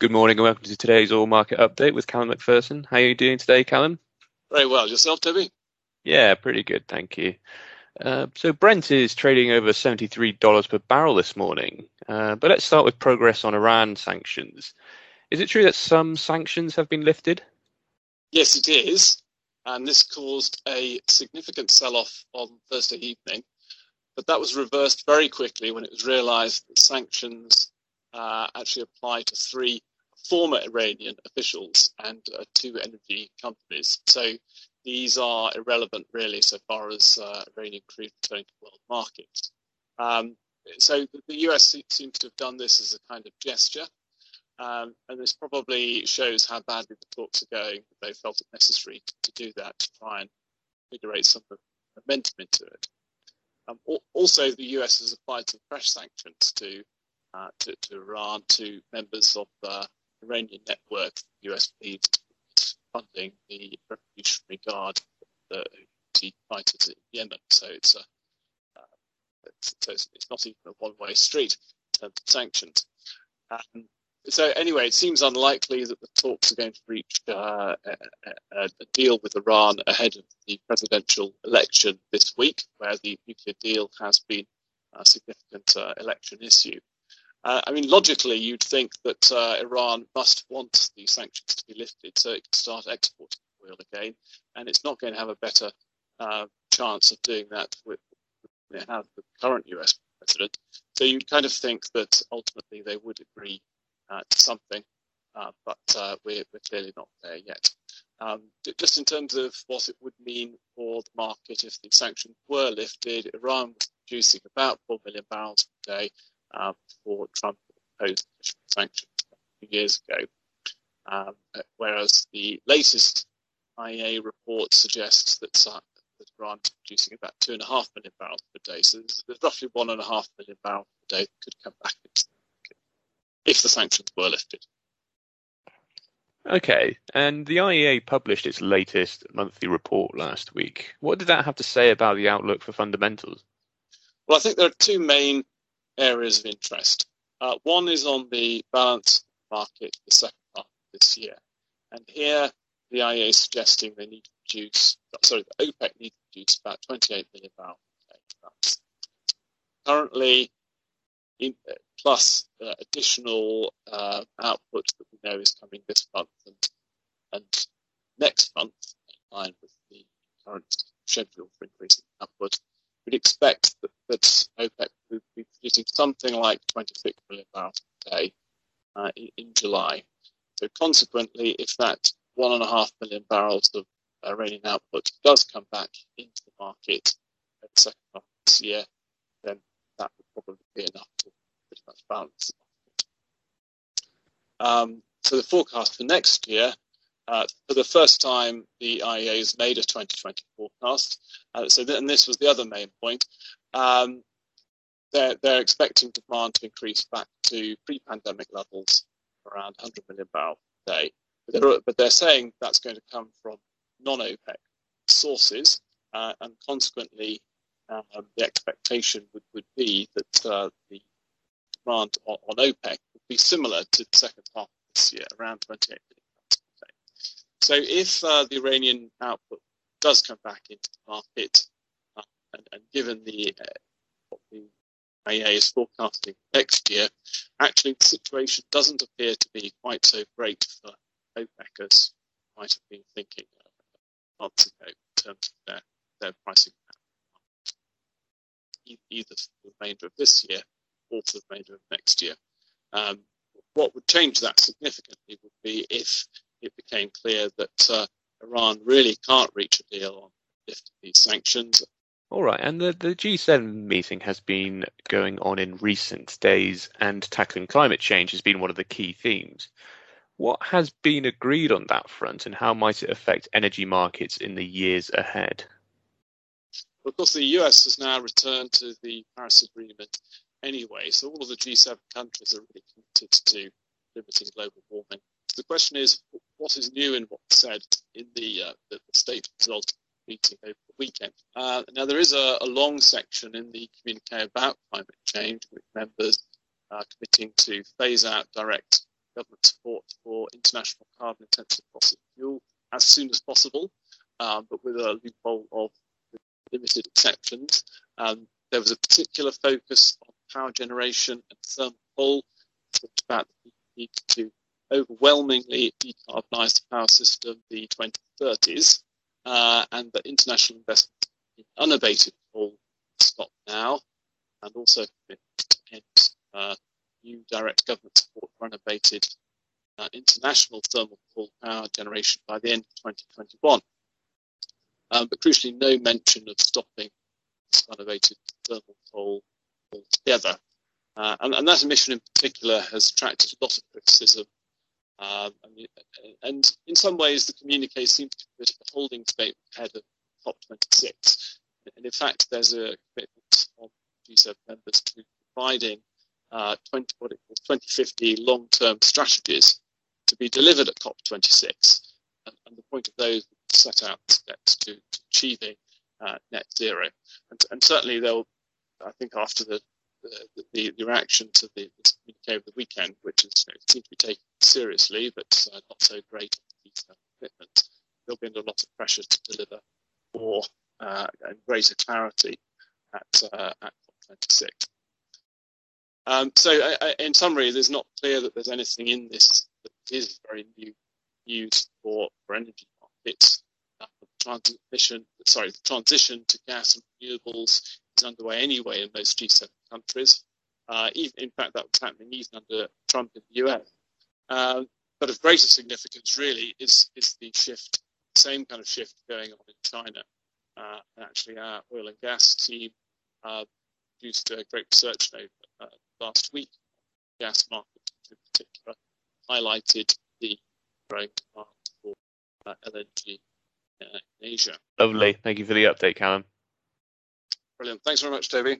Good morning and welcome to today's Oil Market Update with Callum McPherson. How are you doing today, Callum? Very well. Yourself, Toby? Yeah, pretty good, thank you. Uh, so Brent is trading over $73 per barrel this morning. Uh, but let's start with progress on Iran sanctions. Is it true that some sanctions have been lifted? Yes, it is. And this caused a significant sell off on Thursday evening. But that was reversed very quickly when it was realized that sanctions uh, actually apply to three former Iranian officials and uh, two energy companies. So these are irrelevant, really, so far as uh, Iranian crude returning to world markets. Um, so the US seems to have done this as a kind of gesture, um, and this probably shows how badly the talks are going. They felt it necessary to, to do that to try and invigorate some momentum into it. Um, also, the US has applied some fresh sanctions to uh, to, to, Iran, to members of the Iranian network, USP, funding the Revolutionary Guard, the fighters in Yemen. So it's a uh, so it's, it's, not even a one-way street in terms of sanctions. Um, so anyway, it seems unlikely that the talks are going to reach uh, a, a, a, deal with Iran ahead of the presidential election this week, where the nuclear deal has been a significant uh, election issue. Uh, I mean, logically, you'd think that uh, Iran must want these sanctions to be lifted so it can start exporting oil again, and it's not going to have a better uh, chance of doing that with, the current US president. So you'd kind of think that ultimately they would agree uh, to something, uh, but uh, we're, we're, clearly not there yet. Um, just in terms of what it would mean for the market if the sanctions were lifted, Iran was producing about 4 million barrels per day uh, before Trump imposed sanctions a few years ago. Um, whereas the latest IEA report suggests that, uh, that Iran is producing about two and a half million barrels per day. So there's, there's roughly one and a half million barrels per day that could come back into the market if the sanctions were lifted. Okay, and the IEA published its latest monthly report last week. What did that have to say about the outlook for fundamentals? Well, I think there are two main areas of interest. Uh, one is on the balance market the second half of this year. And here the IEA is suggesting they need to produce, sorry, the OPEC needs to produce about 28 million barrels. Currently, in, plus uh, additional uh, output that we know is coming this month and, and next month, in line with the current schedule for increasing output, we'd expect that, that OPEC something like 26 million barrels a day uh, in, in, July. So consequently, if that one and a half million barrels of Iranian output does come back into the market in the second half of this year, then that would probably be enough to pretty much balance. Um, so the forecast for next year uh, for the first time, the IEA has made a 2020 forecast. Uh, so, th- and this was the other main point. Um, they're, they're expecting demand to increase back to pre-pandemic levels, around 100 million barrels a day. But they're, but they're saying that's going to come from non-OPEC sources, uh, and consequently, um, the expectation would, would be that uh, the demand on, on, OPEC would be similar to the second half of this year, around 28 million barrels a day. so if uh, the Iranian output does come back into the market, uh, and, and, given the the IEA is forecasting next year, actually the situation doesn't appear to be quite so great for OPEC as might have been thinking months ago in terms of their, their pricing either for the remainder of this year or for the remainder of next year. Um, what would change that significantly would be if it became clear that uh, Iran really can't reach a deal on lifting these sanctions. All right, and the, the G7 meeting has been going on in recent days, and tackling climate change has been one of the key themes. What has been agreed on that front, and how might it affect energy markets in the years ahead? Of course, the US has now returned to the Paris Agreement anyway, so all of the G7 countries are really committed to limiting global warming the question is, what is new in what's said in the, uh, the, the state result meeting over the weekend? Uh, now, there is a, a, long section in the communique about climate change, with members uh, committing to phase out direct government support for international carbon intensive fossil fuel as soon as possible, um, but with a loophole of limited exceptions. Um, there was a particular focus on power generation and thermal coal. Talked about the need to overwhelmingly decarbonise the power system the 2030s, uh, and that international investment in unabated coal stop now, and also end uh, new direct government support for unabated uh, international thermal coal power generation by the end of 2021. Um, but crucially, no mention of stopping unabated thermal coal altogether. Uh, and, and, that emission in particular has attracted a lot of criticism. Um, and, and, in some ways, the communique seems to be a holding statement ahead of COP26. And in fact, there's a commitment on G7 members to providing uh, 20, what it calls 2050 long-term strategies to be delivered at COP26. And, and the point of those set out steps to, to achieving uh, net zero. And, and, certainly they'll, I think after the the, the, the reaction to the, communique over the weekend, which is you know, seems to be taken seriously, but uh, not so great commitment, there'll be under a lot of pressure to deliver more uh, and greater clarity at, uh, at COP26. Um, so, in summary, there's not clear that there's anything in this that is very new news for, for energy markets. Uh, the transition, sorry, the transition to gas and renewables underway anyway in most G7 countries. Uh, even, in fact, that was happening even under Trump in the US. Uh, but of greater significance, really, is is the shift, same kind of shift going on in China. Uh, actually, our oil and gas team uh, produced a great research note uh, last week, gas market in particular, highlighted the growing demand for uh, LNG uh, in Asia. Lovely. Thank you for the update, Callum. Brilliant. Thanks very much, Toby.